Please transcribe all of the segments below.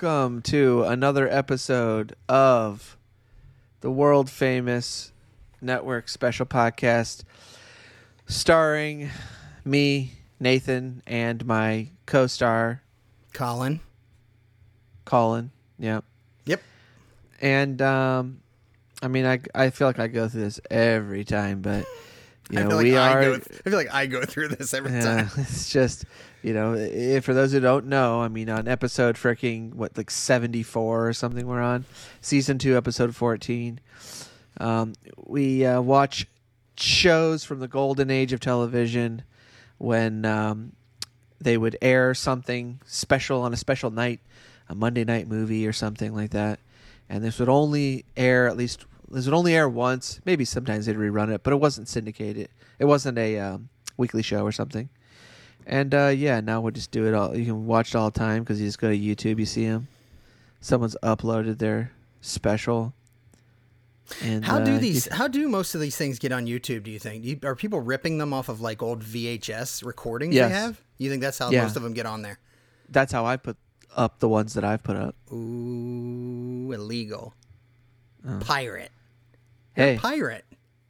Welcome to another episode of the world famous network special podcast starring me, Nathan, and my co star, Colin. Colin. Yeah. Yep. And, um, I mean, I, I feel like I go through this every time, but, you I know, feel like we I are. go. I feel like I go through this every Yeah, time. it's just you know, for those who don't know, I mean, on episode freaking what like seventy four or something, we're on season two, episode fourteen. Um, we uh, watch shows from the golden age of television when um, they would air something special on a special night, a Monday night movie or something like that, and this would only air at least this would only air once. Maybe sometimes they'd rerun it, but it wasn't syndicated. It wasn't a um, weekly show or something. And uh, yeah, now we'll just do it all. You can watch it all the time because you just go to YouTube, you see them. Someone's uploaded their special. And How uh, do you these? How do most of these things get on YouTube? Do you think? Do you, are people ripping them off of like old VHS recordings Yes. they have? You think that's how Yeah. most of them get on there? that's how I put up the ones that I've put up. Ooh, illegal. Oh. Pirate. Hey, Pirate.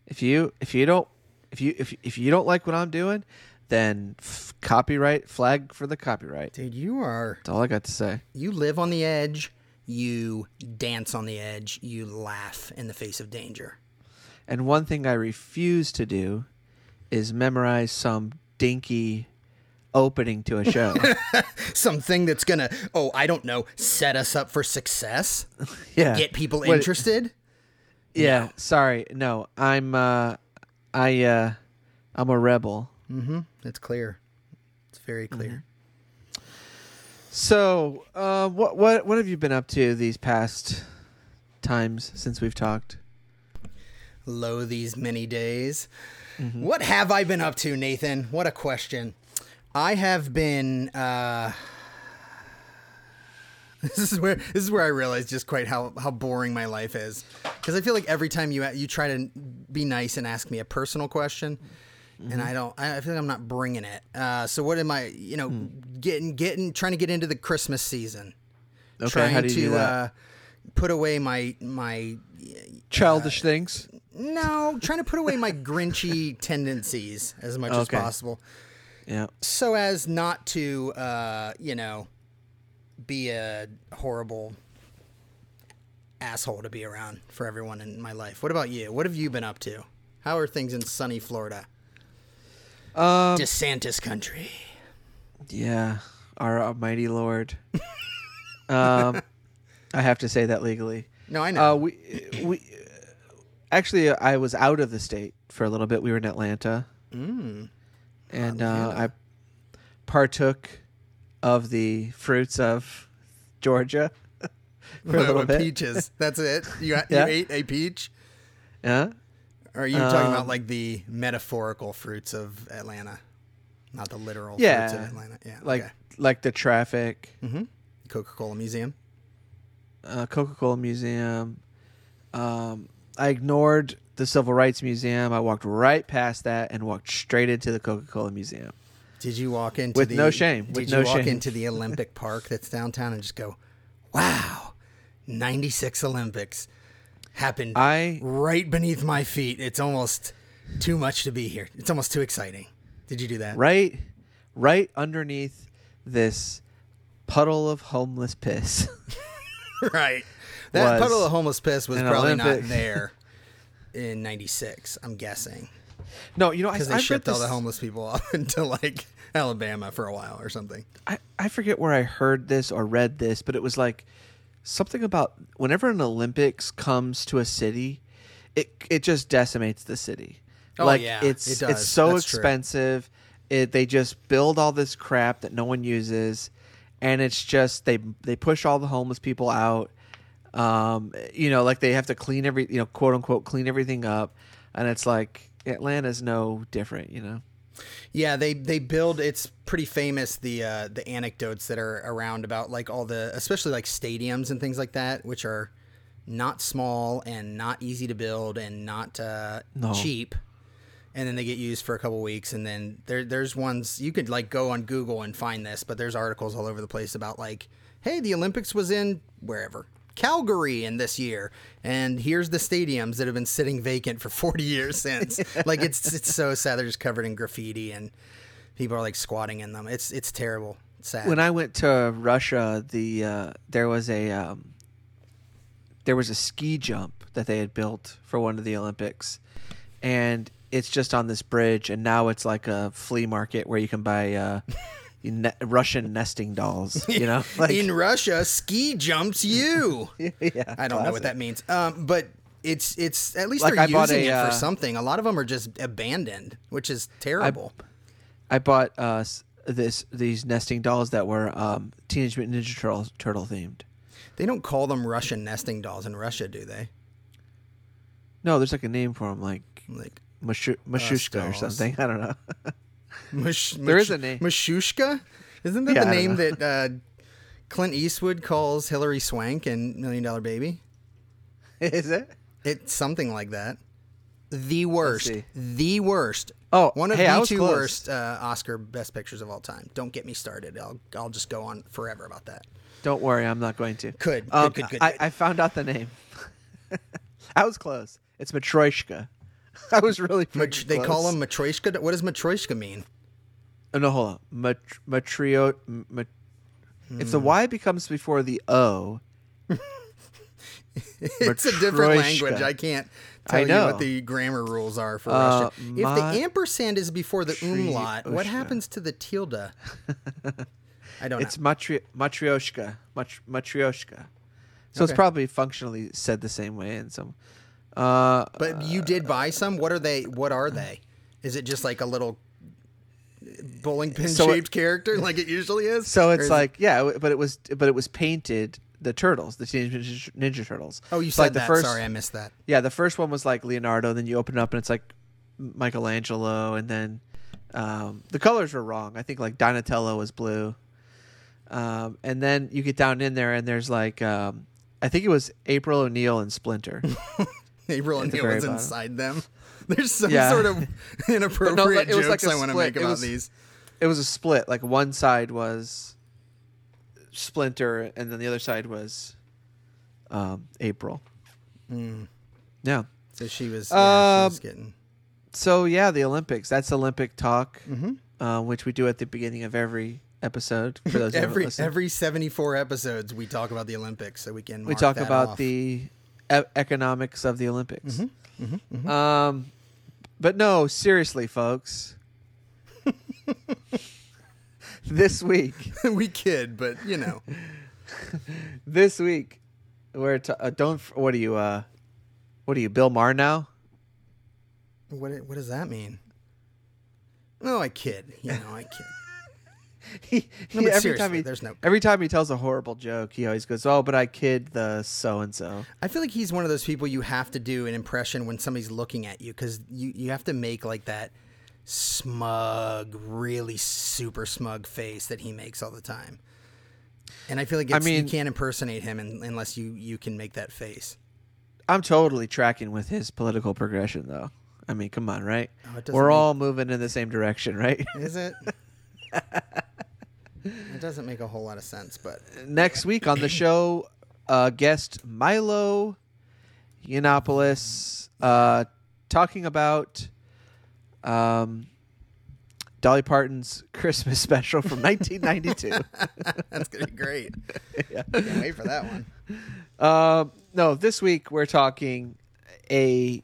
if you if you don't if you if if you don't like what I'm doing, then f- copyright flag for the copyright. Dude, you are. That's all I got to say. You live on the edge. You dance on the edge. You laugh in the face of danger. And one thing I refuse to do is memorize some dinky opening to a show. Something that's gonna. Oh, I don't know. Set us up for success. yeah. Get people What- interested. Yeah, No. sorry. No, I'm uh I uh I'm a rebel. Mm-hmm. It's clear. It's very clear. So, uh what what what have you been up to these past times since we've talked? Lo these many days. What have I been up to, Nathan? What a question. I have been uh This is where this is where I realize just quite how, how boring my life is, because I feel like every time you you try to be nice and ask me a personal question, and I don't, I feel like I'm not bringing it. Uh, so what am I, you know, getting getting trying to get into the Christmas season, Okay, trying how do you to do that? Uh, put away my my Childish things? no, trying to put away my grinchy tendencies as much as possible, Yeah. so as not to, uh, you know, be a horrible asshole to be around for everyone in my life. What about you? What have you been up to? How are things in sunny Florida? Um DeSantis country. yeah, our almighty lord. um I have to say that legally. No, I know. Uh, we we actually I was out of the state for a little bit. We were in Atlanta, mm. and uh, I partook of the fruits of Georgia for a little bit. Peaches. That's it. You, you Yeah. ate a peach? Yeah, Or are you talking Um, about like the metaphorical fruits of Atlanta? Not the literal yeah, fruits of Atlanta. Yeah. like okay. like the traffic, Mm-hmm. Coca Cola Museum. uh, Coca Cola Museum. Um, I ignored the Civil Rights Museum. I walked right past that and walked straight into the Coca Cola Museum. Did you walk into With the, no shame, Did you no walk shame. into the Olympic Park that's downtown and just go, "Wow, ninety six Olympics happened I right beneath my feet. It's almost too much to be here. It's almost too exciting." Did you do that? right right underneath this puddle of homeless piss. right. That puddle of homeless piss was probably Olympic- not there in '96. I'm guessing no, you know, I, because I they read shipped all the homeless people off into like Alabama for a while or something. I, I forget where I heard this or read this, but it was like something about whenever an Olympics comes to a city, it it just decimates the city. Oh, like yeah, it's it does. it's so That's expensive. It they just build all this crap that no one uses, and it's just they they push all the homeless people out. Um, you know, like they have to clean every you know quote unquote clean everything up, and it's like Atlanta's no different. You know. Yeah, they they build. It's pretty famous the uh, the anecdotes that are around about like all the especially like stadiums and things like that, which are not small and not easy to build and not uh, No. cheap. and then they get used for a couple weeks, and then there there's ones you could like go on Google and find this, but there's articles all over the place about like, hey, the Olympics was in wherever. Calgary in this year, and here's the stadiums that have been sitting vacant for 40 years since. like it's it's so sad. They're just covered in graffiti, and people are like squatting in them. It's it's terrible. It's sad. when I went to Russia, the uh, there was a um, there was a ski jump that they had built for one of the Olympics, and it's just on this bridge, and now it's like a flea market where you can buy uh, ne- Russian nesting dolls. You know, like in Russia, ski jumps you. yeah, I don't know what that means. Um, but it's it's at least Like, they're I using a, it uh, for something. A lot of them are just abandoned, which is terrible. I bought uh, this these nesting dolls that were um, Teenage Mutant Ninja Turtle turtle themed. they don't call them Russian nesting dolls in Russia, do they? No, there's like a name for them, like Like Mashu- Mashushka or something. I don't know. Mush, There is Mush- a name. Mashushka. Isn't that Yeah, the name that uh, Clint Eastwood calls Hilary Swank in Million Dollar Baby? Is it? It's something like that. The worst. The worst. Oh, one of hey, I the two close. worst uh, Oscar Best Pictures of all time. Don't get me started. I'll I'll just go on forever about that. Don't worry, I'm not going to. Could. Um, good, good, I, good. I found out the name. I was close. It's Matryoshka. I was really. Mat- they call them Matryoshka. What does Matryoshka mean? Oh, no, hold on. Mat- matrio. Mat- If Hmm. the Y becomes before the O, it's a different language. I can't tell I you what the grammar rules are for Uh, Russian. If the ampersand is before the umlaut, what happens to the tilde? I don't it's know. matri- Matryoshka. Mat- Matryoshka. So it's probably functionally said the same way in some. Uh, But you did buy some. What are they? What are they? Is it just like a little bowling pin so shaped character like it usually is? so it's is it- like yeah, but it was but it was painted the turtles, the Teenage Ninja, Ninja Turtles. oh, you So, said like, the that. first, Sorry, I missed that. Yeah, the first one was like Leonardo. Then you open it up and it's like Michelangelo, and then um, the colors were wrong. I think like Donatello was blue, um, and then you get down in there and there's like um, I think it was April O'Neil and Splinter. April O'Neil was bottom. inside them. There's some Yeah. sort of inappropriate it was like jokes a I want to make about was- these. it was a split. Like one side was Splinter, and then the other side was um, April. Mm. Yeah. So she was, yeah, she was Um, getting. So yeah, the Olympics. That's Olympic talk, Mm-hmm. uh, which we do at the beginning of every episode. For those Every every 74 episodes, we talk about the Olympics, so we can. we talk about off. the e- economics of the Olympics. Mm-hmm. Um, but no, seriously, folks. this week, we kid, but you know, this week, we're t- uh, don't. What are you? Uh, what are you, Bill Maher now? what what does that mean? No, I kid. You know, I kid. He, No, he- every time he there's no- every time he tells a horrible joke, he always goes, "Oh, but I kid the so and so." I feel like he's one of those people you have to do an impression when somebody's looking at you because you, you have to make like that smug, really super smug face that he makes all the time. And I feel like I it's, you can't impersonate him un unless you, you can make that face. I'm totally tracking with his political progression, though. I mean, come on, right? Oh, We're make- all moving in the same direction, right? Is it? it doesn't make a whole lot of sense, but Next week on the show, uh, guest Milo Yiannopoulos uh, talking about um, Dolly Parton's Christmas special from 1992. that's gonna be great. Yeah. Can't wait for that one. Um, no, this week we're talking a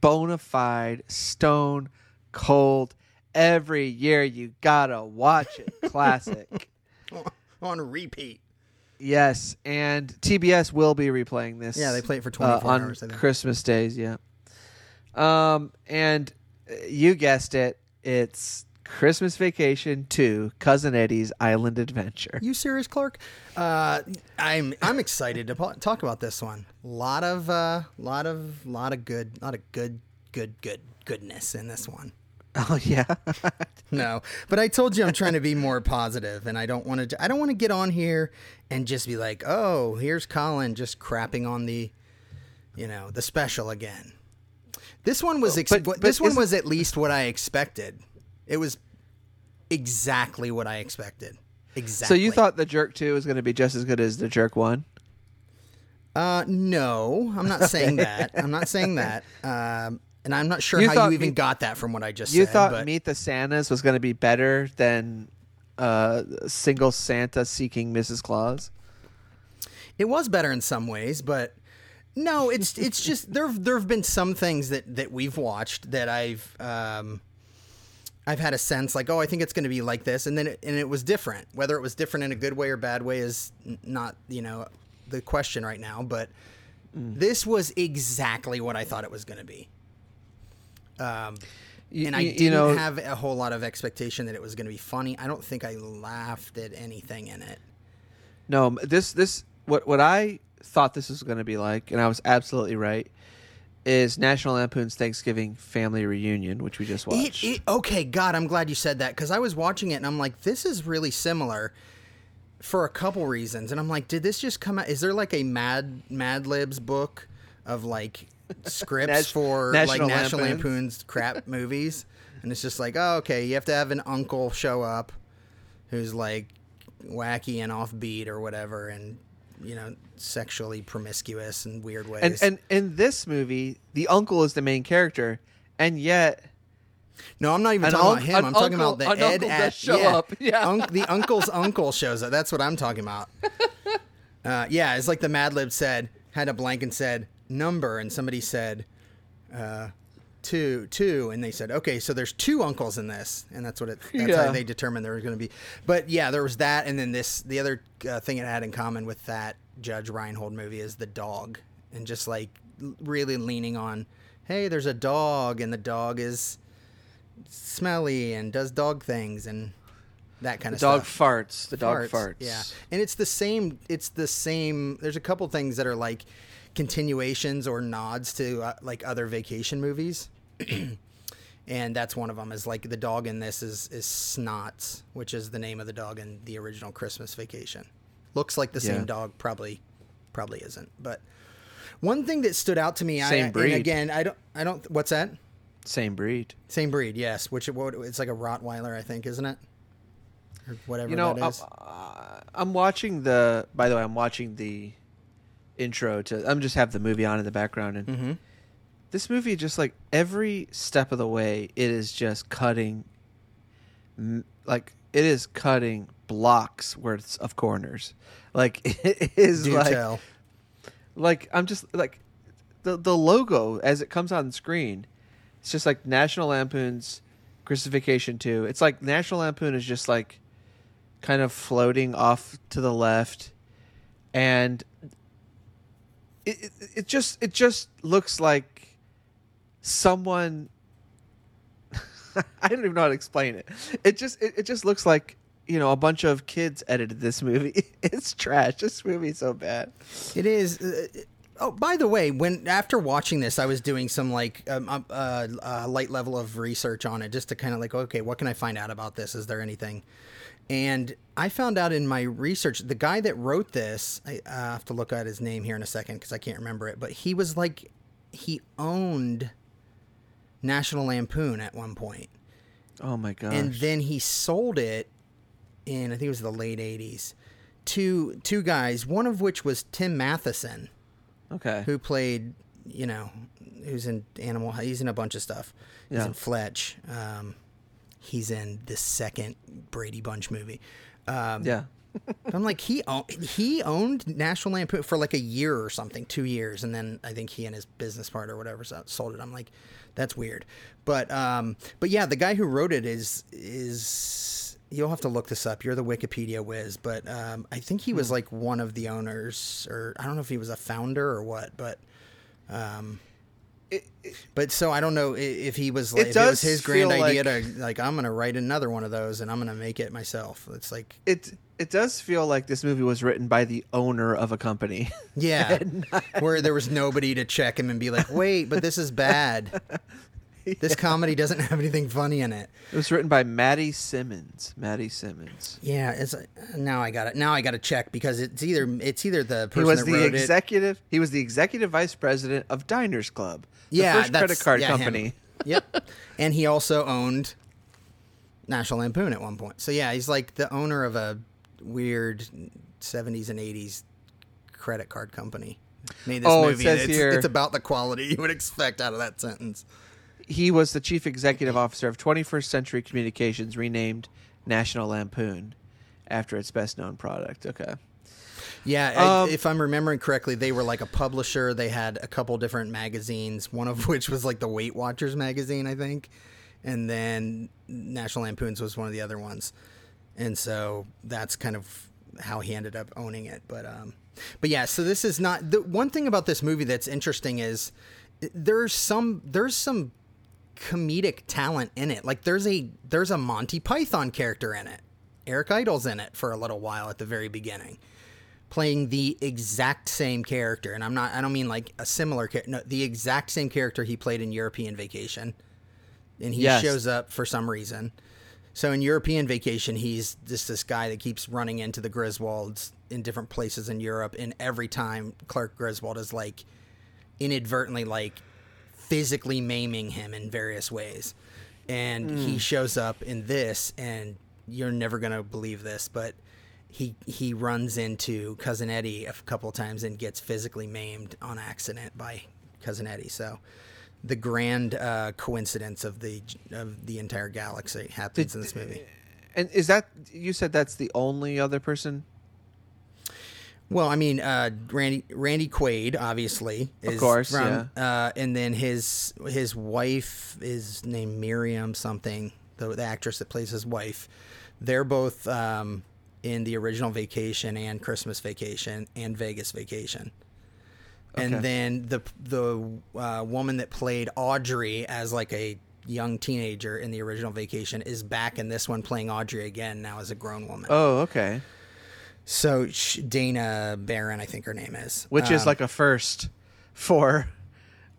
bona fide, stone cold, every year you gotta watch it classic. On repeat. yes, and TBS will be replaying this. Yeah, they play it for uh, 24 on hours, I think. Christmas days. Yeah. Um, and uh, you guessed it, it's Christmas Vacation 2, Cousin Eddie's Island Adventure. You serious, Clark? Uh, I'm I'm excited to po- talk about this one. Lot of uh, lot of lot of good, lot of good, good, good goodness in this one. Oh yeah. No, but I told you I'm trying to be more positive, and I don't want to. I don't want to get on here and just be like, "Oh, here's Colin just crapping on the, you know, the special again." This one was ex- But- but this one was at least what I expected. It was exactly what I expected. Exactly. So you thought the Jerk Two was going to be just as good as the Jerk One? Uh, no, I'm not saying that. I'm not saying that. Um, and I'm not sure You how you even Meet- got that from what I just You said. You thought but Meet the Santas was going to be better than uh, single Santa seeking Mrs. Claus? it was better in some ways, but no, it's it's just there. There have been some things that that we've watched that I've um, I've had a sense like, oh, I think it's going to be like this, and then it, and it was different. Whether it was different in a good way or bad way is not you know the question right now, but this was exactly what I thought it was going to be. Um, You, and I you- didn't you know, have a whole lot of expectation that it was going to be funny. I don't think I laughed at anything in it. No, this this what what I thought this was going to be like, and I was absolutely right. Is National Lampoon's Thanksgiving Family Reunion, which we just It, watched. it, okay, God, I'm glad you said that because I was watching it and I'm like, this is really similar for a couple reasons. And I'm like, did this just come out? Is there like a Mad Mad Libs book of like scripts Nas- for like National National Lampoons. Lampoon's crap movies? And it's just like, oh, okay, you have to have an uncle show up who's like wacky and offbeat or whatever, and you know, sexually promiscuous in weird ways. and and in this movie, the uncle is the main character, and yet No, I'm not even An talking unc- about him. I'm talking about the an Ed uncle at does show yeah, up. Yeah. Unc- the uncle's uncle shows up. That's what I'm talking about. Uh, yeah, it's like the Mad Lib said, had a blank and said number, and somebody said uh, two, two, and they said, okay, so there's two uncles in this, and that's what it. That's Yeah. how they determined there was going to be. But yeah, there was that, and then this. The other uh, thing it had in common with that Judge Reinhold movie is the dog, and just like really leaning on, hey, there's a dog, and the dog is smelly and does dog things and that kind the of dog stuff. farts. The dog farts. Yeah, and it's the same. It's the same. There's a couple things that are like continuations or nods to uh, like other vacation movies, and that's one of them. Is like the dog in this is is Snots, which is the name of the dog in the original Christmas Vacation. Looks like the Yeah. same dog, probably, probably isn't. But one thing that stood out to me, I, Same breed. and again, I don't, I don't. What's that? Same breed. Same breed, yes. Which what, it's like a Rottweiler, I think, isn't it? Or whatever You know, that I'm, uh, I'm watching the. By the way, I'm watching the intro to. I'm just have the movie on in the background, and mm-hmm. this movie just like every step of the way, it is just cutting. Like it is cutting blocks worth of corners. Like it is Do like tell. like I'm just like the the logo as it comes on screen. It's just like National Lampoon's Christmas Vacation 2. It's like National Lampoon is just like kind of floating off to the left and it, it, just it just looks like someone I don't even know how to explain it. It just it, it just looks like you know a bunch of kids edited this movie. It's trash. This movie's so bad. It is. Uh, oh, by the way, when after watching this, I was doing some like um, um, uh, uh, light level of research on it, just to kind of like, okay, what can I find out about this? Is there anything? And I found out in my research, the guy that wrote this, I, I have to look at his name here in a second because I can't remember it, but he was like, he owned National Lampoon at one point. Oh my gosh. and then he sold it in I think it was the late '80s to two guys, one of which was Tim Matheson, okay. who played, you know, who's in Animal. He's in a bunch of stuff. He's Yeah. in Fletch. Um, he's in the second Brady Bunch movie. Um, yeah. I'm like he owned, he owned National Lampoon for like a year or something, two years, and then I think he and his business partner or whatever sold it. I'm like, that's weird, but um, but yeah, the guy who wrote it is is you'll have to look this up. You're the Wikipedia whiz, but um, I think he was like one of the owners, or I don't know if he was a founder or what, but um. But so I don't know if he was like if it was his grand idea like- to like I'm gonna write another one of those and I'm gonna make it myself. It's like It it does feel like this movie was written by the owner of a company. Yeah, where there was nobody to check him and be like, "Wait, but this is bad." This comedy doesn't have anything funny in it. It was written by Matty Simmons. Matty Simmons. Yeah, it's uh, now I got it. Now I got to check because it's either it's either the person He was the it. executive. He was the executive vice president of Diners Club, Yeah, first credit card yeah, him. company. yep, and he also owned National Lampoon at one point. So yeah, he's like the owner of a weird '70s and '80s credit card company. Made this Oh, it movie. says and it's, here- it's about the quality you would expect out of that sentence. He was the chief executive officer of 21st Century Communications, renamed National Lampoon after its best known product. Okay. Yeah, Um, if I'm remembering correctly, they were like a publisher. They had a couple different magazines, one of which was like the Weight Watchers magazine, I think. And then National Lampoons was one of the other ones. And so that's kind of how he ended up owning it. But um but yeah, so this is not the one thing about this movie that's interesting is there's some there's some comedic talent in it. Like there's a there's a Monty Python character in it. Eric Idle's in it for a little while at the very beginning playing the exact same character, and I'm not. I don't mean like a similar character. No, the exact same character he played in European Vacation, and he Yes. shows up for some reason. So in European Vacation, he's just this guy that keeps running into the Griswolds in different places in Europe, and every time Clark Griswold is like inadvertently like physically maiming him in various ways. And he hmm. shows up in this, and you're never gonna believe this, but he he runs into cousin Eddie a couple times and gets physically maimed on accident by cousin Eddie. So the grand uh, coincidence of the of the entire galaxy happens in this movie. And is that you said that's the only other person? Well, I mean, uh, Randy Randy Quaid obviously is course, from, uh, and then his his wife is named Miriam something, the, the actress that plays his wife. They're both um, in the original Vacation and Christmas Vacation and Vegas Vacation. Okay. And then the the uh, woman that played Audrey as like a young teenager in the original Vacation is back in this one playing Audrey again now as a grown woman. Oh, okay. So Dana Barron, I think her name is, Which is Um, like a first for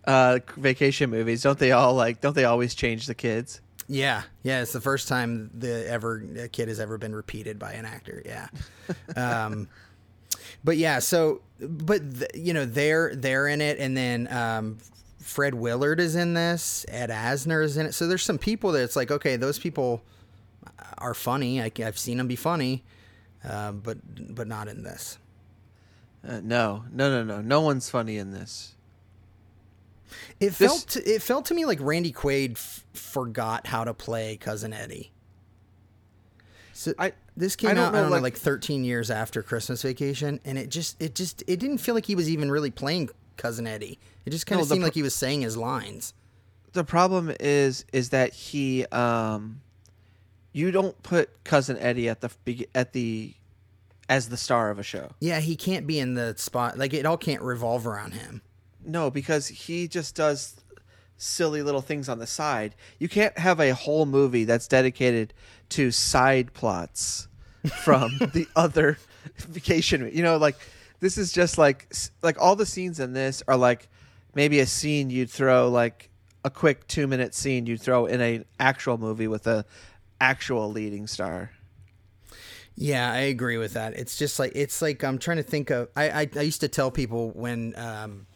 uh, vacation movies. Don't they all like? Don't they always change the kids? Yeah, yeah. It's the first time the ever a kid has ever been repeated by an actor. Yeah, um, but yeah. So, but th- you know they're they're in it, and then um, Fred Willard is in this. Ed Asner is in it. So there's some people that it's like, okay, those people are funny. I, I've seen them be funny, um, but but not in this. Uh, no, no, no, no. No one's funny in this. It This- felt it felt to me like Randy Quaid f- forgot how to play cousin Eddie. So I- this came out know, I don't know like- like 13 years after Christmas Vacation, and it just it just it didn't feel like he was even really playing cousin Eddie. It just kind of the seemed pr- like he was saying his lines. The problem is, is that he, um, you don't put cousin Eddie at the at the as the star of a show. Yeah, he can't be in the spot like it all can't revolve around him. No, because he just does silly little things on the side. You can't have a whole movie that's dedicated to side plots from the other vacation. You know, like this is just like like all the scenes in this are like maybe a scene you'd throw like a quick 2 minute scene you'd throw in an actual movie with a actual leading star. Yeah, I agree with that. It's just like it's like I'm trying to think of. I I, I used to tell people when um,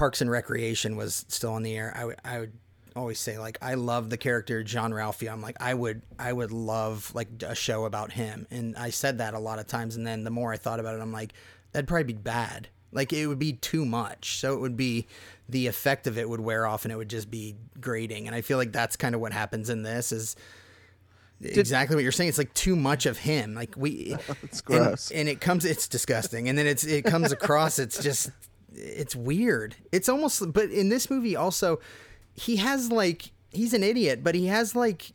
Parks and Recreation was still on the air. I would I would always say like I love the character Jean-Ralphio. I'm like I would I would love like a show about him. And I said that a lot of times. And then the more I thought about it, I'm like that'd probably be bad. Like it would be too much. So it would be the effect of it would wear off and it would just be grating. And I feel like that's kind of what happens in this is exactly what you're saying. It's like too much of him. Like we, It's and, and it comes. It's disgusting, and then it's it comes across. It's just it's weird. It's almost. But in this movie, also, he has like he's an idiot, but he has like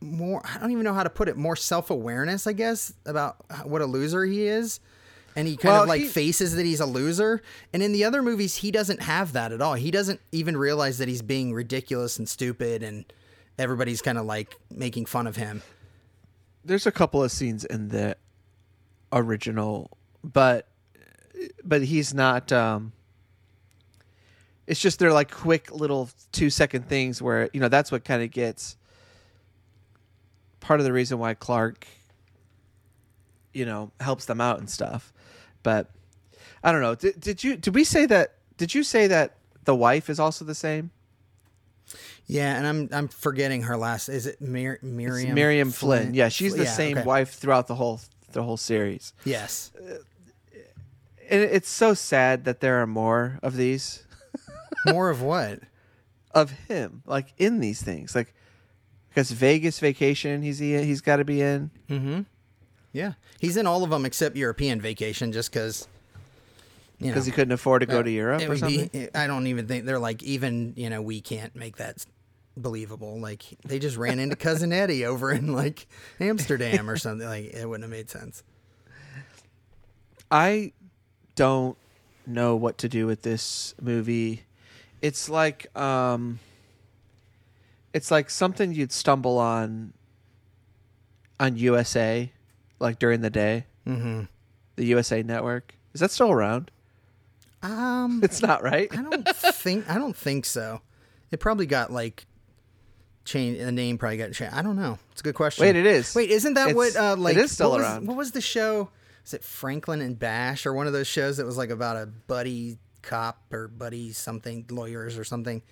more. I don't even know how to put it. More self awareness, I guess, about what a loser he is. And he kind Well, of like he- faces that he's a loser. And in the other movies, he doesn't have that at all. He doesn't even realize that he's being ridiculous and stupid, and everybody's kind of like making fun of him. there's a couple of scenes in the original but but he's not um it's just they're like quick little two second things where you know that's what kind of gets part of the reason why Clark you know helps them out and stuff. But I don't know. Did, did you did we say that? Did you say that the wife is also the same? Yeah, and I'm I'm forgetting her last. Is it Mir- It's Miriam? Miriam Flynn. Yeah, she's the Yeah, same okay. wife throughout the whole the whole series. Yes. And it's so sad that there are more of these More of what? of him, like in these things, like because Vegas Vacation, he's he's got to be in. Mm-hmm. Yeah, he's in all of them except European Vacation, just because. You know, because he couldn't afford to go to Europe or would be- I don't even think they're like even you know we can't make that believable. Like they just ran into cousin Eddie over in like Amsterdam or something. Like it wouldn't have made sense. I don't know what to do with this movie. It's like um it's like something you'd stumble on on USA like during the day. Mm-hmm. The USA network. Is that still around? Um, It's not, right? I don't think I don't think so. It probably got like changed. The name probably got changed. I don't know. It's a good question. Wait, it is. Wait, isn't that It's- what uh, like it is still what was- around. what was the show? Is it Franklin and Bash or one of those shows that was like about a buddy cop or buddy something lawyers or something?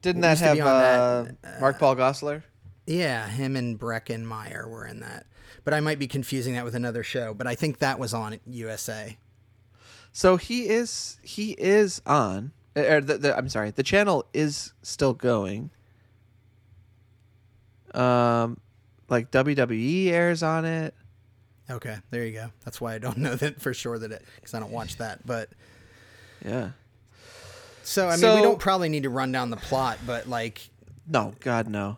Didn't that have uh, on Mark Paul Gosselaar? Yeah, him and Breckin Meyer were in that. But I might be confusing that with another show. But I think that was on USA. So he is he is on. Or the, the, I'm sorry, the channel is still going. Um, like WWE airs on it. Okay, there you go. That's why I don't know that for sure that it because I don't watch that. But Yeah. so I mean, So- we don't probably need to run down the plot, but like No, God no.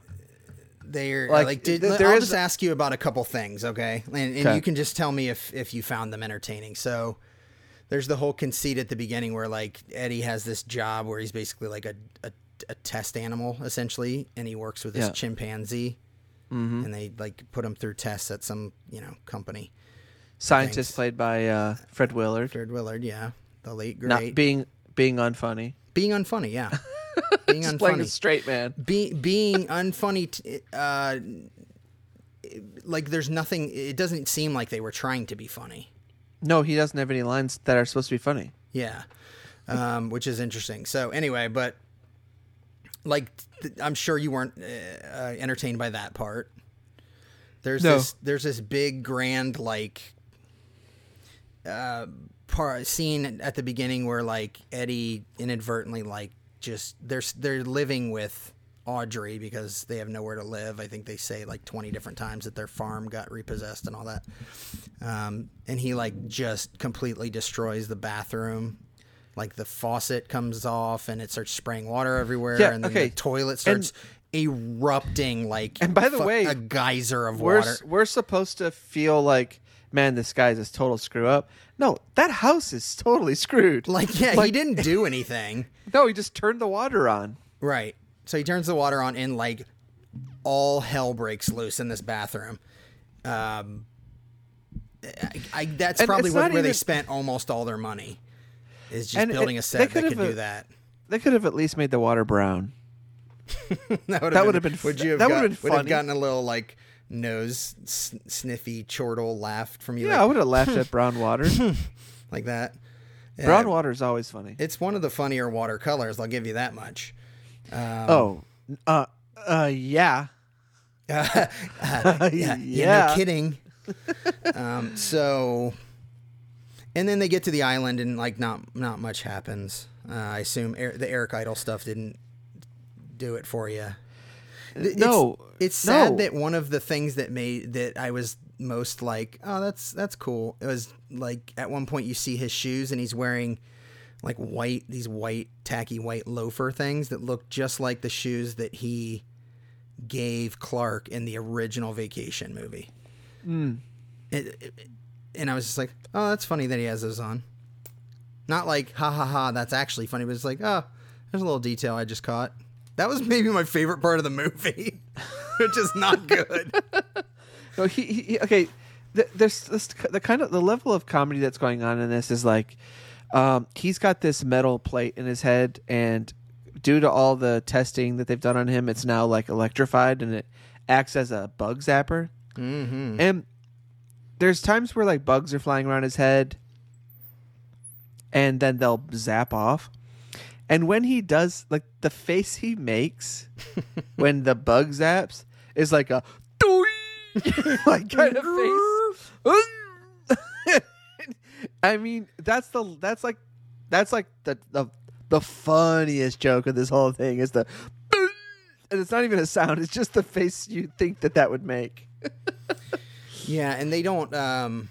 they're Like, like, did, th- I'll just ask you about a couple things, okay? And, and Okay. you can just tell me if if you found them entertaining. So there's the whole conceit at the beginning where like Eddie has this job where he's basically like a a, a test animal essentially, and he works with this Yeah. chimpanzee, and they like put them through tests at some you know company. Scientist played by uh, Fred Willard. Fred Willard, yeah, the late great, Not being being unfunny. being unfunny, yeah, being Just playing a unfunny. straight man. Be, being unfunny, t- uh, like there's nothing. It doesn't seem like they were trying to be funny. No, he doesn't have any lines that are supposed to be funny. Yeah, um, which is interesting. So anyway, but like th- I'm sure you weren't uh, entertained by that part. There's No. this there's this big grand like uh part scene at the beginning where like Eddie inadvertently like just they're they're living with Audrey because they have nowhere to live. I think they say like 20 different times that their farm got repossessed and all that. Um, and he like just completely destroys the bathroom. Like the faucet comes off and it starts spraying water everywhere. Yeah, and then okay. the toilet starts erupting like And by the fu- way, a geyser of We're water. we're supposed to feel like, man, this guy's a total screw up. No, that house is totally screwed. Like yeah, he didn't do anything. No, he just turned the water on. Right. So he turns the water on and like all hell breaks loose in this bathroom. Um, I, I, that's And probably where, where they spent almost all their money. Is just And building it- a set that could do uh, that. They could have at least made the water brown. That would have been- Would you have that got, would have been would have gotten a little like nose sniffy chortle laugh from you, Yeah, I would have laughed at brown water. like that. Yeah, brown water is always funny. It's one of the funnier watercolors. I'll give you that much. oh, uh, uh, yeah. yeah, yeah, Yeah. no kidding. um, so, and then they get to the island, and like not not much happens. Uh, I assume Er- the Eric Idle stuff didn't do it for you. It's, No, it's sad no. that one of the things that made that I was most like, oh, that's that's cool. It was like at one point you see his shoes, and he's wearing like white these white tacky white loafer things that look just like the shoes that he gave Clark in the original Vacation movie. It- it- and I was just like, oh, that's funny that he has those on. Not like, ha ha ha, that's actually funny, but it's like, oh, there's a little detail I just caught. That was maybe my favorite part of the movie, which is not good. No, he, he okay. th- There's this, the kind of the level of comedy that's going on in this is like, Um, he's got this metal plate in his head, and due to all the testing that they've done on him, it's now like electrified, and it acts as a bug zapper. Mm-hmm. And there's times where like bugs are flying around his head, and then they'll zap off. And when he does, like the face he makes when the bug zaps is like a like kind of face. I mean, that's the that's like that's like the the the funniest joke of this whole thing is the and it's not even a sound; it's just the face you think that that would make. Yeah, and they don't. Um,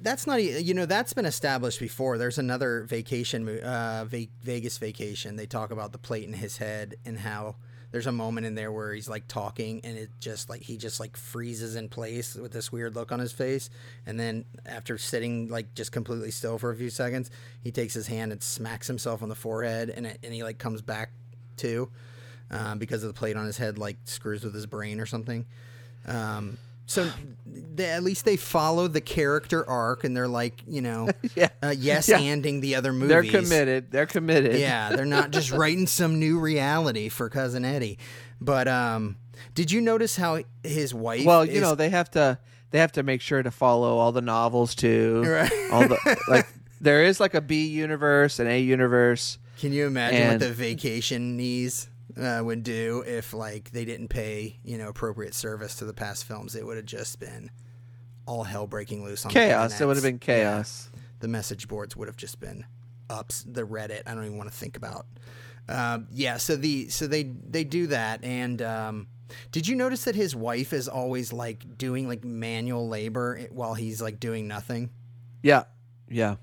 that's not. You know, that's been established before. There's another vacation, uh, Vegas vacation. They talk about the plate in his head and how there's a moment in there where he's like talking and it just like he just like freezes in place with this weird look on his face, and then after sitting like just completely still for a few seconds, he takes his hand and smacks himself on the forehead, and it, and he like comes back to. Um, because of the plate on his head, like screws with his brain or something. Um, so they, at least they follow the character arc, and they're like, you know, Yeah. uh, yes, Yeah. anding the other movies. They're committed. They're committed. Yeah, they're not just writing some new reality for cousin Eddie. But um, did you notice how his wife? Well, you is- know, they have to they have to make sure to follow all the novels too. Right. All the like there is like a B universe, an A universe. Can you imagine and- what the vacation knees uh, would do if like they didn't pay you know appropriate service to the past films? It would have just been all hell breaking loose on Chaos. It would have been internets. Yeah. chaos. the message boards would have just been ups the reddit i don't even want to think about um, yeah so the so they they do that and um, did you notice that his wife is always like doing like manual labor while he's like doing nothing Yeah. Yeah.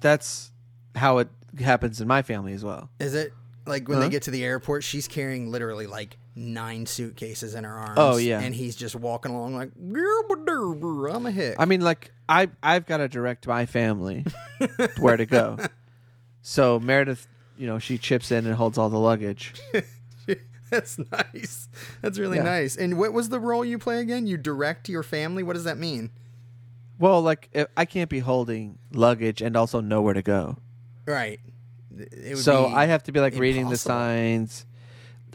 That's how it happens in my family as well. is it like when they uh-huh. get to the airport she's carrying literally like nine suitcases in her arms Oh, yeah. and he's just walking along like i'm a hick I mean, like I I've got to direct my family where to go. So Meredith, you know, she chips in and holds all the luggage. that's nice that's really Yeah. nice and what was the role you play again you direct your family what does that mean Well, like I can't be holding luggage and also know where to go. Right. It would So I have to be like reading the impossible. signs,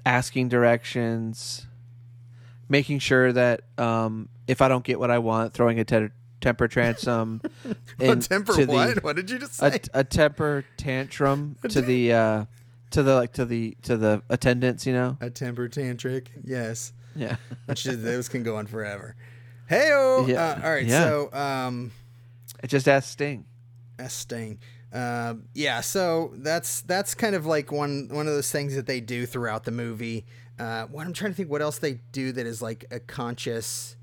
asking directions, making sure that um, if I don't get what I want, throwing a te- temper tantrum. a in- temper to the- what? what did you just a, say? a temper tantrum to the uh, to the like to the to the attendants. You know. A, temper tantric. Yes. Yeah. Which is, those can go on forever. Heyo. Yeah. Uh, all right. Yeah. So um, It just asked Sting. a sting. Uh, yeah. So that's that's kind of like one one of those things that they do throughout the movie. Uh, what I'm trying to think, what else they do that is like a conscious.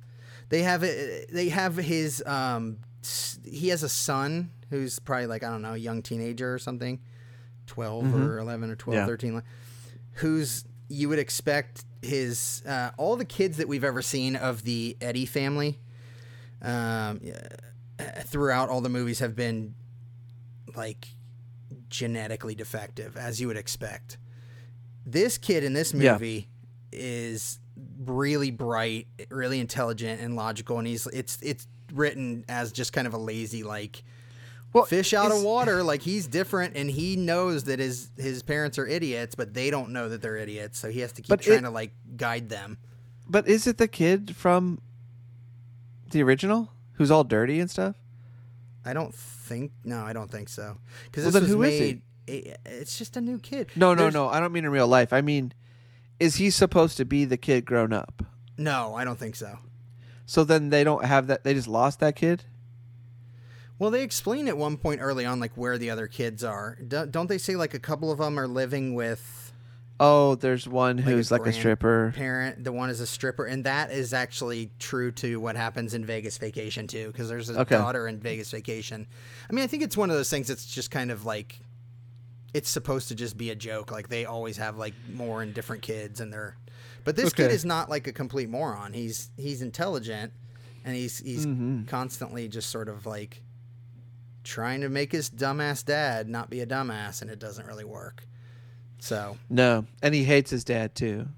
They have it. They have his. Um, he has a son who's probably like I don't know, a young teenager or something, 12 or eleven or 12, Yeah. 13, like, who's you would expect his uh, all the kids that we've ever seen of the Eddie family. Um, throughout all the movies have been like genetically defective, as you would expect. This kid in this Yeah. movie is really bright, really intelligent and logical, and he's it's it's written as just kind of a lazy like Well, fish out of water. Like he's different, and he knows that his his parents are idiots, but they don't know that they're idiots, so he has to keep trying it- to like guide them. But is it the kid from the original who's all dirty and stuff? I don't think. No, I don't think so. Because Well, this was who is made. it- It's just a new kid. No, no, There's- no. I don't mean in real life. I mean, is he supposed to be the kid grown up? No, I don't think so. So then they don't have that. They just lost that kid. Well, they explain at one point early on, like where the other kids are. Don't they say like a couple of them are living with Oh, there's one who's like a, stripper. parent? The one is a stripper, and that is actually true to what happens in Vegas Vacation too, because there's a Okay. daughter in Vegas Vacation. I mean, I think it's one of those things that's just kind of like it's supposed to just be a joke. Like they always have like more and different kids, and they're. But this kid is not like a complete moron. He's he's intelligent, and he's he's Mhm. constantly just sort of like trying to make his dumbass dad not be a dumbass, and it doesn't really work. So No, and he hates his dad too.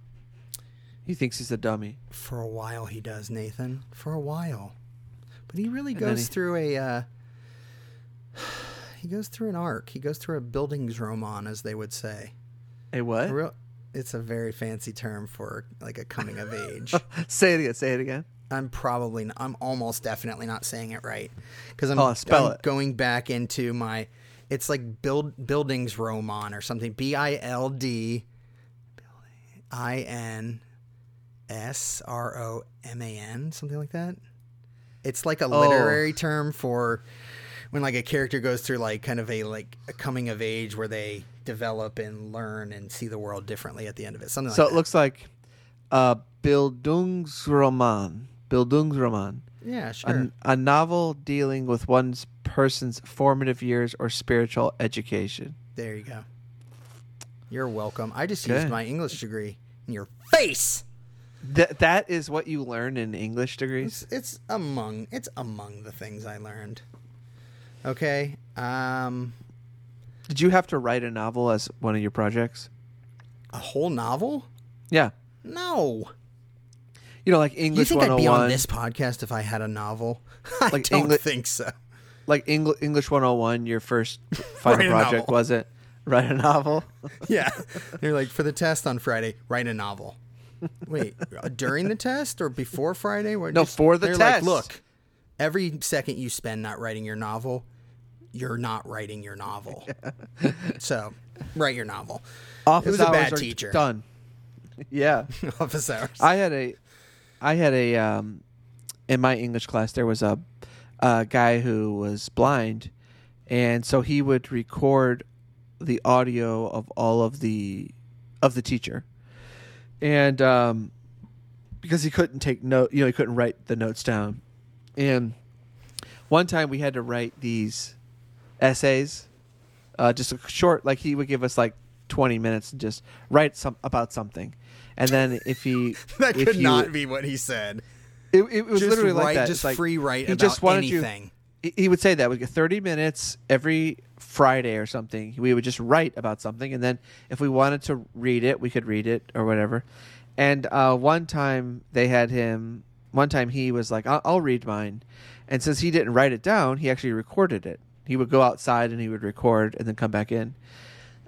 He thinks he's a dummy. for a while he does, Nathan. For a while, but he really And goes he- through a. Uh, he goes through an arc. He goes through a Bildungsroman, as they would say. A what? A real, it's a very fancy term for like a coming of age. say it again. Say it again. I'm probably, I'm almost definitely not saying it right because I'm, Oh, spell I'm it. going back into my. It's like build buildings Roman or something. B I L D I N S R O M A N, something like that. It's like a Oh. literary term for when like a character goes through like kind of a like a coming of age where they develop and learn and see the world differently at the end of it. Something So like it looks like uh, Bildungsroman. Bildungsroman. That. Yeah, sure. A, a novel dealing with one's person's formative years or spiritual education. There you go. You're welcome. I just Okay. used my English degree in your face. Th- that is what you learn in English degrees. It's, it's among it's among the things I learned. Okay. Um Did you have to write a novel as one of your projects? a whole novel? Yeah. No. You know, like You English think I'd be 101. on this podcast if I had a novel? I Like don't Engli- think so. Like Engl- English 101, your first final project was it? Write a novel? Yeah. They're like for the test on Friday, write a novel. Wait, uh, during the test or before Friday? Where No, for the test. Like, look, every second you spend not writing your novel, you're not writing your novel. so, write your novel. Office was a hours bad teacher. Done. Yeah. Office hours. I had a, I had a, um, in my English class there was a, a guy who was blind, and so he would record the audio of all of the, of the teacher, and um, because he couldn't take note, you know, he couldn't write the notes down, and one time we had to write these essays, uh, just a short, like he would give us like twenty minutes and just write some about something, and then if he that if could you- not be what he said. it, it was just literally write, like that. just like, free write he about just wanted anything. he- he would say that we get 30 minutes every Friday or something. We would just write about something, and then if we wanted to read it, we could read it or whatever. And uh, one time they had him. One time he was like, "I'll, I'll read mine," and since he didn't write it down, he actually recorded it. He would go outside and he would record and then come back in.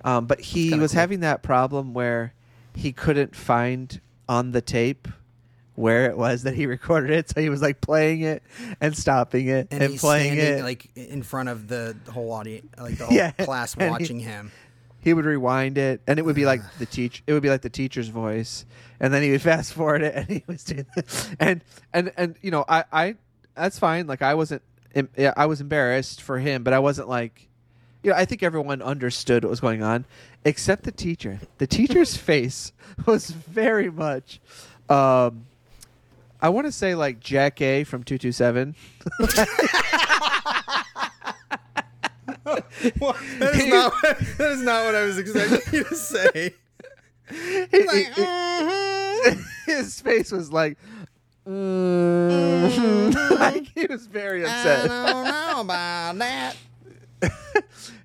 Um, but he was cool. having that problem where he couldn't find on the tape where it was that he recorded it, so he was like playing it and stopping it and, and, playing standing it. like in front of the, whole audience, like the whole Yeah, class and he- watching him. he would rewind it, and it would be like the teach. It would be like the teacher's voice, and then he would fast forward it, and he was doing, and and and you know, I I that's fine. Like I wasn't, yeah, I was embarrassed for him, but I wasn't like, you know, I think everyone understood what was going on, except the teacher. The teacher's face was very much. um I want to say like Jackée from two two seven. Well, that, is not, that is not what I was expecting you to say. Like, "Mhm." his face was like, "Mm." like he was very I upset. don't know about that.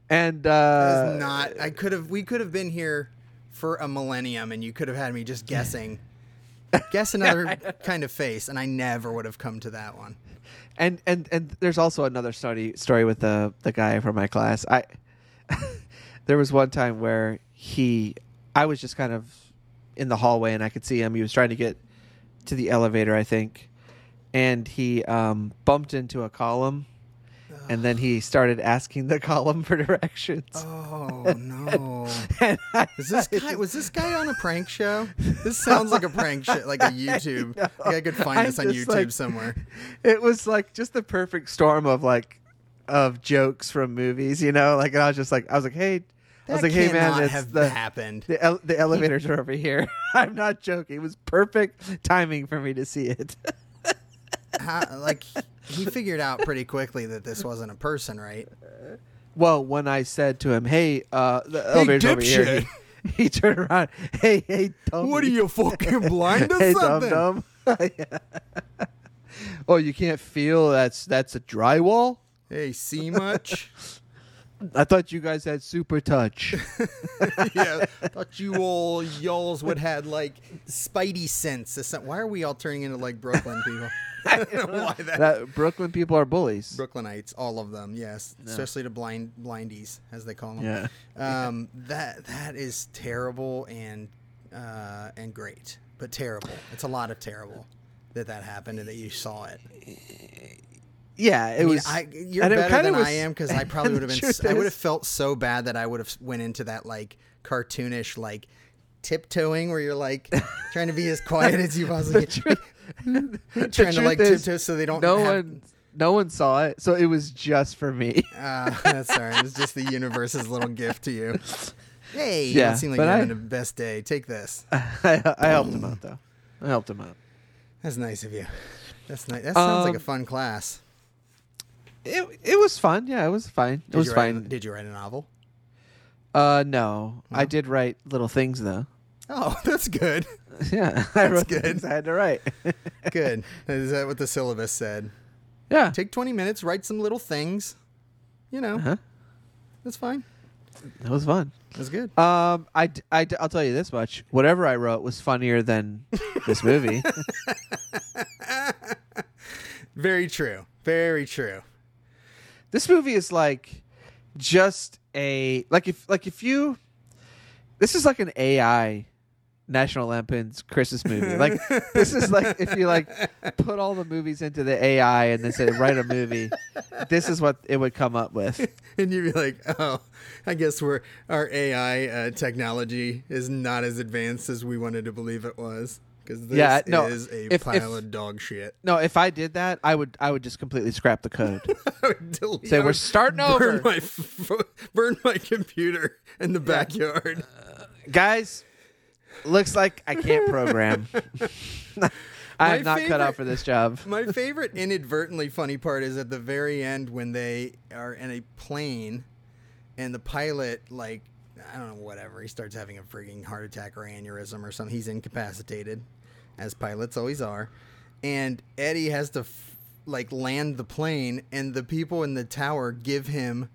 And uh, not. I could have. We could have been here for a millennium, and you could have had me just guessing, guess another kind of face, and I never would have come to that one. and and and there's also another story story with the the guy from my class. I there was one time where he, I was just kind of in the hallway and I could see him. He was trying to get to the elevator, I think, and he um, bumped into a column. And then he started asking the column for directions. Oh no! And I- Is this guy? Was this guy on a prank show? This sounds like a prank show, like a YouTube. Like I could find I'm this on YouTube like- somewhere. it was like just the perfect storm of like of jokes from movies, you know. Like and I was just like, I was like, hey, I was like, hey man, it's have the happened. the, the elevators are over here. I'm not joking. It was perfect timing for me to see it. How, like he figured out pretty quickly that this wasn't a person, right? well, when I said to him, "Hey, uh, the elevator's over here," he, he turned around. Hey, hey, dummy. What are you fucking blind or hey, something? dum dum. oh, you can't feel that's that's a drywall. Hey, see much? I thought you guys had super touch. yeah, thought you all y'alls would had like spidey sense. or something. Why are we all turning into like Brooklyn people? I don't know why that. that Brooklyn people are bullies. Brooklynites, all of them, yes, especially the blind blindies as they call them. Yeah. Um, that that is terrible and uh, and great, but terrible. It's a lot of terrible that that happened and that you saw it. Yeah, it I mean, was. I, you're better than was- I am because I probably would have been. I would have felt so bad that I would have went into that like cartoonish like tiptoeing where you're like trying to be as quiet as you possibly can, trying to like is, tiptoe so they don't. No have, one, no one saw it, so it was just for me. Uh, that's all right. It's just the universe's little gift to you. Hey, you Yeah, don't seem like you're I- having the best day. Take this. I, I helped him out though. I helped him out. That's nice of you. That's nice. That sounds like a Um, fun class. It it was fun. Yeah, it was fine. It Did was you write a- fine. did you write a novel? Uh, no, I did write little things though. Oh, that's good. Yeah, I That's wrote good. things I had to write. Good. Is that what the syllabus said? yeah, Take 20 minutes, write some little things. You know, uh-huh. that's fine. it was fun. That's good. Um, I, d- I d- I'll tell you this much: whatever I wrote was funnier than this movie. Very true. Very true. This movie is like just a like if like if you this is like an AI National Lampoon's Christmas movie. Like this is like if you like put all the movies into the AI and then say write a movie, this is what it would come up with. And you'd be like, oh, I guess we're our AI uh, technology is not as advanced as we wanted to believe it was. Because this Yeah, no, is a if- pile if- of dog shit. No, if I did that, I would I would just completely scrap the code. I would Say we're starting burn over. My f- burn my computer in the backyard. Guys, looks like I can't program. I'm not cut out for this job. My favorite inadvertently funny part is at the very end when they are in a plane and the pilot like I don't know whatever he starts having a freaking heart attack or aneurysm or something. He's incapacitated, as pilots always are, and Eddie has to f- like land the plane, and the people in the tower give him.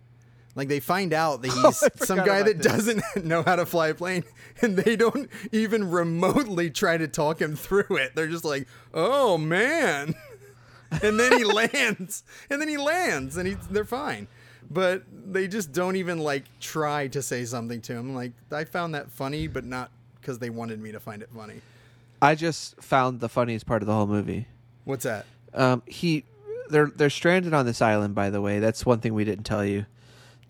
Like they find out that he's Oh, some guy that this. doesn't know how to fly a plane, and they don't even remotely try to talk him through it. They're just like, "Oh man," and then he lands, and then he lands, and he's they're fine. But they just don't even like try to say something to him. Like I found that funny, but not because they wanted me to find it funny. I just found the funniest part of the whole movie. What's that? Um, he, they're they're stranded on this island. By the way, that's one thing we didn't tell you.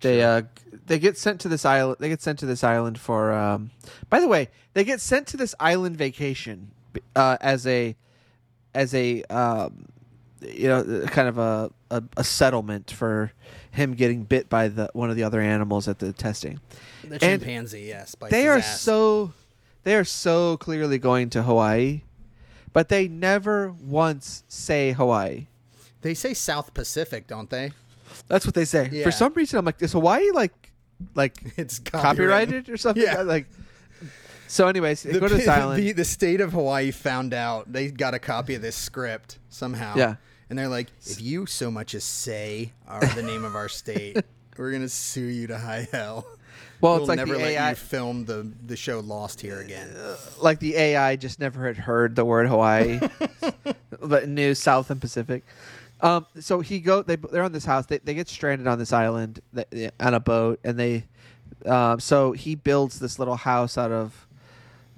They uh they get sent to this island. They get sent to this island for. Um, by the way, they get sent to this island vacation uh, as a as a um, you know kind of a, a a settlement for him getting bit by the one of the other animals at the testing. The And chimpanzee, yes. bites They are ass. so they are so clearly going to Hawaii, but they never once say Hawaii. They say South Pacific, don't they? That's what they say. Yeah. For some reason, I'm like, is Hawaii like like It's copyrighted or something? Yeah. Like. So, anyways, they The, go to this island. the, the state of Hawaii found out they got a copy of this script somehow. Yeah. And they're like, if you so much as say are the name of our state, we're gonna sue you to high hell. Well, we'll it's like never the let AI, you film the the show Lost here again. like the AI just never had heard the word Hawaii, but knew South and Pacific. Um, so he go they they're on this house. They they get stranded on this island that- on a boat, and they um, so he builds this little house out of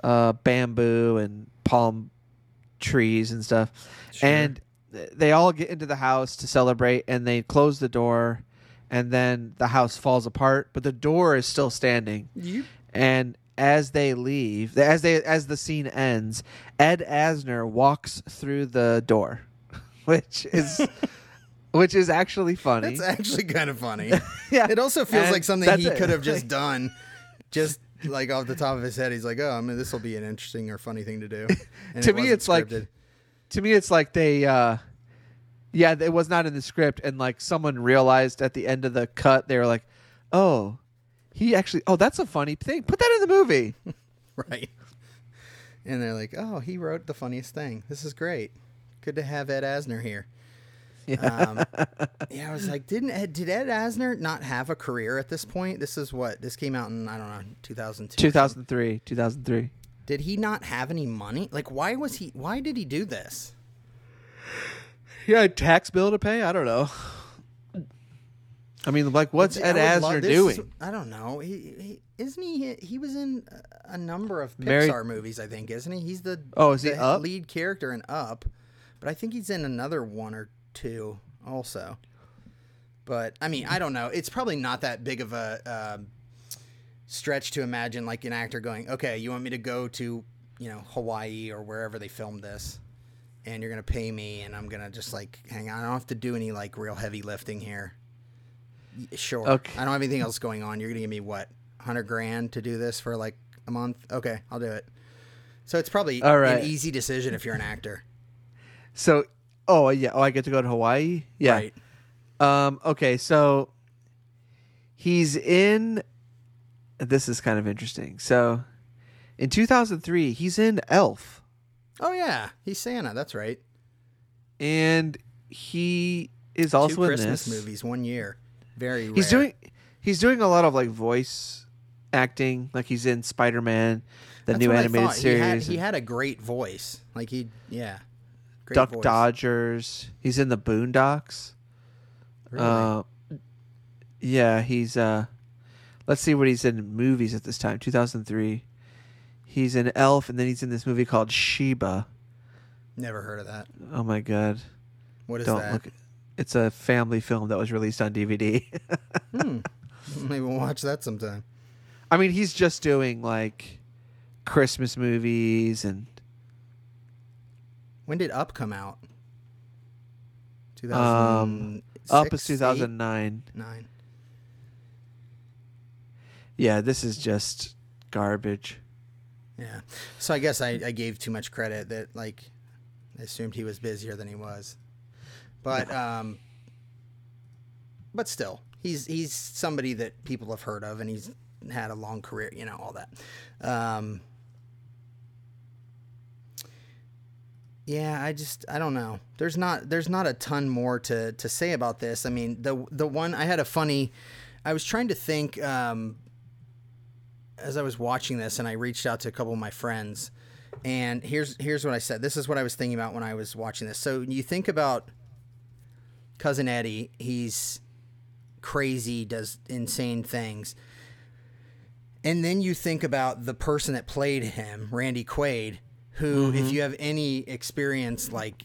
uh, bamboo and palm trees and stuff, Sure. and they all get into the house to celebrate, and they close the door, and then the house falls apart, but the door is still standing You and as they leave as they as the scene ends ed asner walks through the door which is which is actually funny that's actually kind of funny. yeah It also feels And like something he could have just done, just like off the top of his head. He's like, "Oh, I mean, this will be an interesting or funny thing to do." And To it me, wasn't it's like- to me it's like they uh yeah it was not in the script and like someone realized at the end of the cut they were like oh he actually oh that's a funny thing put that in the movie right. And they're like, "Oh, he wrote the funniest thing. This is great. Good to have Ed Asner here." Um, yeah, I was like, didn't Ed, did Ed Asner not have a career at this point? This is what this came out in I don't know 2002. 2003. 2003. Did he not have any money? Like, why was he? Why did he do this? Had a tax bill to pay. I don't know. I mean, like, what's Ed love- Asner this doing? is- I don't know. He, he isn't he? He was in a- number of Mary- Pixar movies, I think, isn't he? He's the Oh, is he Up? lead character in Up, but I think he's in another one or two also. But I mean, I don't know. It's probably not that big of a um, stretch to imagine like an actor going, "Okay, you want me to go to you know Hawaii or wherever they filmed this." And you're gonna pay me, and I'm gonna just like hang on. I don't have to do any like real heavy lifting here. Sure. Okay. I don't have anything else going on. You're gonna give me what, hundred grand to do this for like a month? Okay, I'll do it. So it's probably All right. an easy decision if you're an actor. So, oh yeah, oh I get to go to Hawaii. Yeah. Right. Um. Okay. So he's in. This is kind of interesting. So, in 2003, he's in Elf, Oh yeah, he's Santa. That's right. and he is also Two in Christmas this. movies, one year. Very. He's rare. doing. He's doing a lot of like voice acting. Like he's in Spider Man, the That's new what animated series. He had, he had a great voice. Like he, yeah. Great Duck voice. Dodgers. He's in the Boondocks. Really? Uh, yeah, he's uh let's see what he's in movies at this time. 2003. He's an Elf and then he's in this movie called Sheba. Never heard of that. Oh my god. What is Don't that? look It's a family film that was released on DVD. Hmm. Maybe we'll watch that sometime. I mean, he's just doing like Christmas movies and When did Up come out? um Up is eight? 2009. Nine. Yeah, this is just garbage. Yeah. So I guess I, I gave too much credit that like I assumed he was busier than he was. But um but still, he's he's somebody that people have heard of and he's had a long career, you know, all that. Um Yeah, I just I don't know. There's not there's not a ton more to to say about this. I mean, the the one I had a funny I was trying to think um as I was watching this, and I reached out to a couple of my friends, and here's here's what I said. This is what I was thinking about when I was watching this. So you think about cousin Eddie. He's crazy, does insane things, and then you think about the person that played him, Randy Quaid, who, if you have any experience, like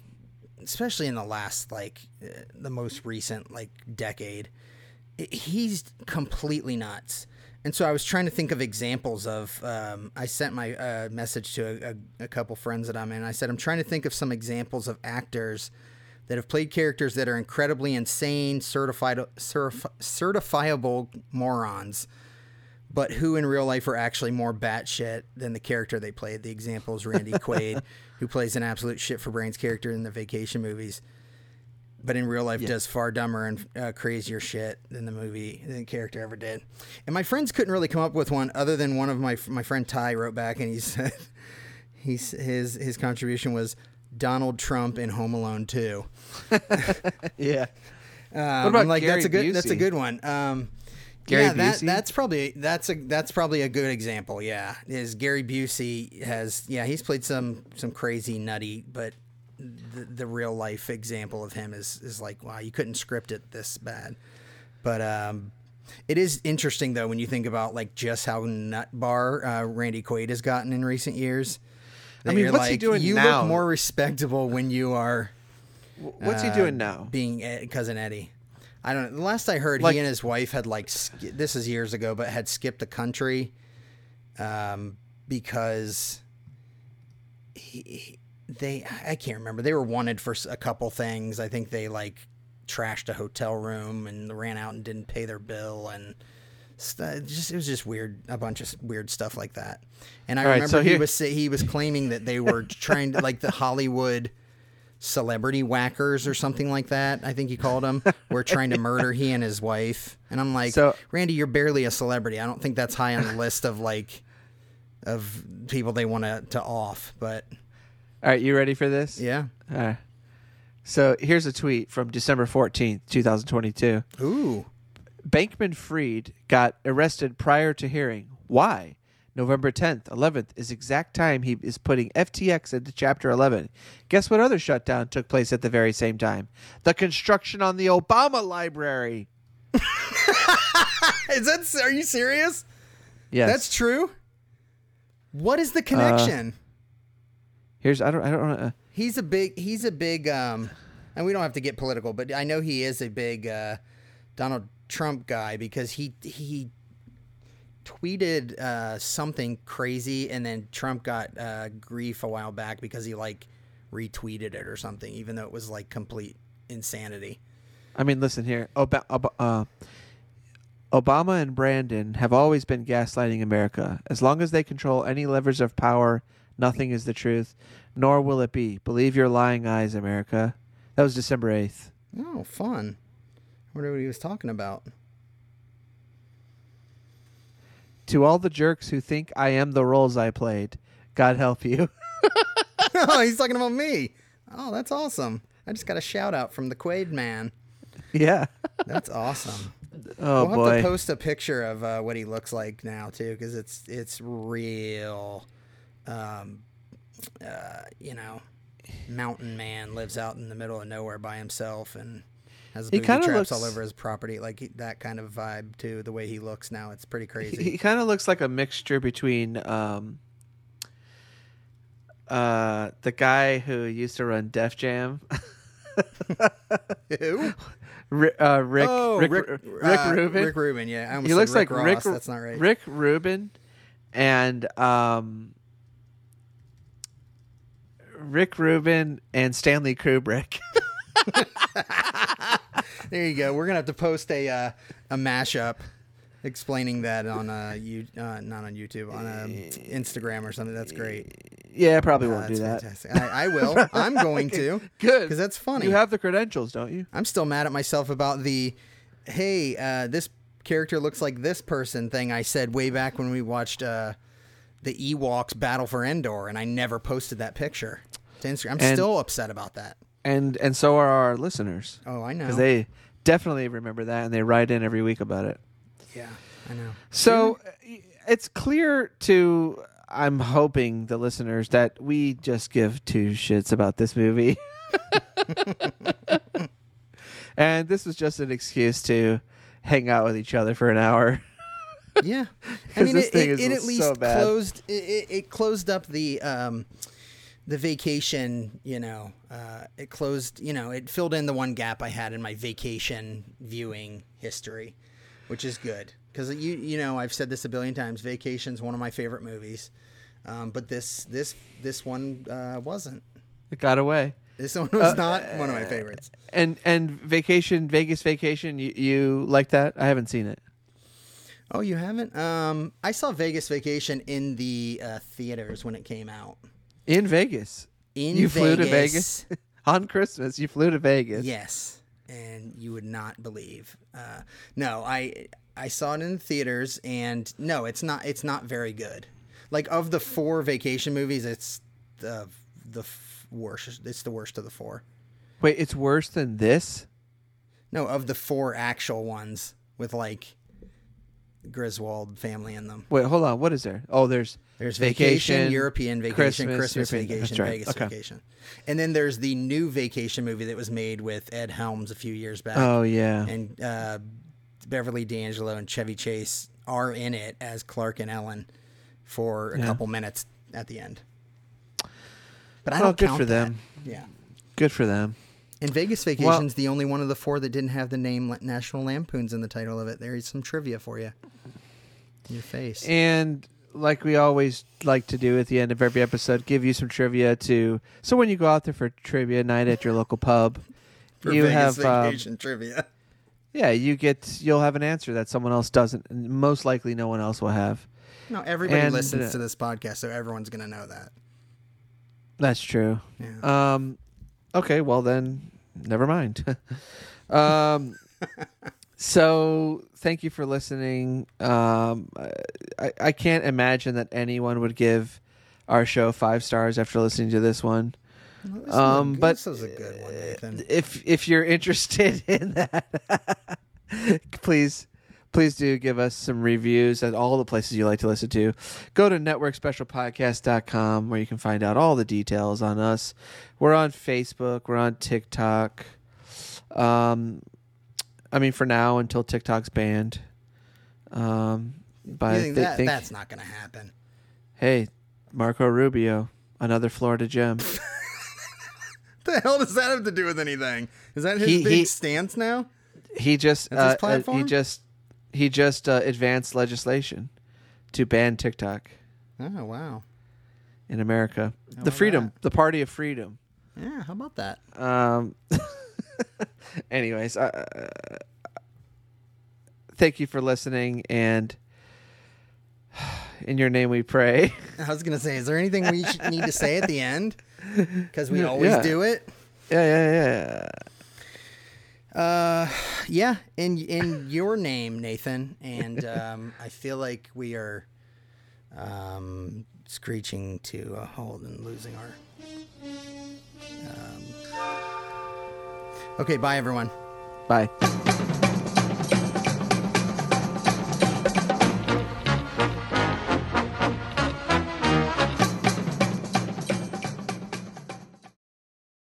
especially in the last like uh, the most recent like decade, he's completely nuts. And so I was trying to think of examples of. Um, I sent my uh, message to a, a, a couple friends that I'm in. I said I'm trying to think of some examples of actors that have played characters that are incredibly insane, certified, certif- certifiable morons, but who in real life are actually more batshit than the character they played. The example is Randy Quaid, who plays an absolute shit for brains character in the vacation movies, but in real life does far dumber and uh, crazier shit than the movie than the character ever did. And my friends couldn't really come up with one other than one of my my friend Ty wrote back and he said he's his his contribution was Donald Trump in Home Alone 2. Yeah. Um, What about I'm like Gary that's a good that's a good one. Um, Gary yeah, that, that's probably that's a that's probably a good example. Yeah, is Gary Busey has yeah he's played some some crazy nutty, but the, the real life example of him is is like wow you couldn't script it this bad, but um. It is interesting though when you think about like just how nut bar uh, Randy Quaid has gotten in recent years. I mean, what's he doing You now? look more respectable when you are What's he uh, doing now? Being Ed, cousin Eddie. I don't know. The last I heard, Like- he and his wife had like sk- this is years ago, but had skipped the country, um, because he, he- they I can't remember. They were wanted for a couple things. I think they like trashed a hotel room and ran out and didn't pay their bill and. st- Just it was just weird, a bunch of weird stuff like that. And I All right, remember so he here- was he was claiming that they were trying to like the Hollywood celebrity whackers or something like that. I think he called them. Were trying to murder he and his wife. And I'm like, So- Randy, you're barely a celebrity. I don't think that's high on the list of like of people they want to to off. But All right, you ready for this? yeah, All right. So here's a tweet from December 14th, 2022. Ooh. Bankman Fried got arrested prior to hearing. Why? November 10th, 11th is exact time he is putting FTX into Chapter 11. Guess what other shutdown took place at the very same time? The construction on the Obama Library. Is that are you serious? Yes. That's true. What is the connection? Here's I don't I don't uh, he's a big he's a big um and we don't have to get political, but I know he is a big uh Donald Trump guy because he he tweeted uh, something crazy and then Trump got uh, grief a while back because he like retweeted it or something, even though it was like complete insanity. I mean, listen here. Ob- Ob- uh, Obama and Brandon have always been gaslighting America. As long as they control any levers of power, nothing is the truth, nor will it be. Believe your lying eyes, America. That was December 8th. Oh, fun. I wonder what he was talking about. To all the jerks who think I am the roles I played, God help you. oh, he's talking about me. Oh, that's awesome. I just got a shout out from the Quaid man. yeah. That's awesome. Oh we'll boy. have to post a picture of uh, what he looks like now too, because it's it's real. Um, uh, you know, mountain man lives out in the middle of nowhere by himself and has He booby traps looks- all over his property. Like he- that kind of vibe too. The way he looks now, it's pretty crazy. he kind of looks like a mixture between um uh the guy who used to run Def Jam. Who? Rick, uh, Rick, oh, Rick, Rick, Rick, uh, Rubin. Rick Rubin. Yeah, I almost he said looks Rick like Ross. Rick. That's not right. Rick Rubin, and um, Rick Rubin and Stanley Kubrick. There you go. We're gonna have to post a uh, a mashup explaining that on uh, you uh, not on YouTube on uh, Instagram or something. That's great. yeah, I probably Uh, won't do that's that. fantastic. I, I will. I'm going to. Good, because that's funny. You have the credentials, don't you? I'm still mad at myself about the hey, uh, this character looks like this person thing I said way back when we watched uh, the Ewoks Battle for Endor, and I never posted that picture to Instagram. I'm And- still upset about that. And and so are our listeners Oh, I know. because they definitely remember that and they write in every week about it. yeah, I know. So uh, it's clear to I'm hoping the listeners that we just give two shits about this movie. and this was just an excuse to hang out with each other for an hour. Yeah, I mean, it, it, at so least bad. closed. It, it, closed up the um, the vacation. You know, uh, it closed. You know, it filled in the one gap I had in my vacation viewing history, which is good because you you know I've said this a billion times. Vacation's one of my favorite movies, um, but this this this one uh, wasn't. It got away. This one was not one of my favorites. And and vacation, Vegas vacation, you, you like that? I haven't seen it. Oh, you haven't? Um, I saw Vegas Vacation in the uh, theaters when it came out. In Vegas. In you flew to Vegas. Vegas on Christmas. You flew to Vegas. Yes, and you would not believe. Uh, no, I I saw it in the theaters, and no, it's not. It's not very good. Like of the four vacation movies, it's the the f- worst. It's the worst of the four. Wait, it's worse than this? No, of the four actual ones with like Griswold family in them. Wait, hold on. What is there? Oh, there's There's vacation, Vacation, European vacation, Christmas, Christmas, European- vacation, right. Vegas Okay. vacation, and then there's the new vacation movie that was made with Ed Helms a few years back. Oh yeah. and uh, Beverly D'Angelo and Chevy Chase are in it as Clark and Ellen for a Yeah. couple minutes at the end. But I don't good count for that. them. Yeah. Good for them. And Vegas Vacation's the only one of the four that didn't have the name National Lampoons in the title of it. There's some trivia for you. In your face. And like we always like to do at the end of every episode, give you some trivia to so when you go out there for trivia night at your local pub, for you Vegas have um, Vacation trivia. yeah, you get you'll have an answer that someone else doesn't, and most likely no one else will have. No, everybody and, listens uh, to this podcast, so everyone's going to know that. That's true. Yeah. Um, okay, well then, never mind. um, so thank you for listening. Um, I, I can't imagine that anyone would give our show five stars after listening to this one. This Um, but this was a good one, Nathan. if if you're interested in that, please please do give us some reviews at all the places you like to listen to. Go to networkspecialpodcast.com where you can find out all the details on us. We're on Facebook, we're on TikTok. Um I mean for now until TikTok's banned. Um but You I think thi- that, think that's not going to happen? hey, Marco Rubio, another Florida gem. the hell does that have to do with anything? Is that his He- big he- stance now? he just uh, uh, he just he just uh, advanced legislation to ban TikTok Oh wow. in America. How the about freedom, the party of freedom. Yeah, how about that? Um, anyways, uh, thank you for listening, and in your name we pray. I was gonna say, is there anything we should need to say at the end? Because we always Yeah. do it. yeah, yeah, yeah. Uh, yeah, in in your name, Nathan, and um, I feel like we are um, screeching to a halt and losing our. Um, okay, bye everyone. Bye.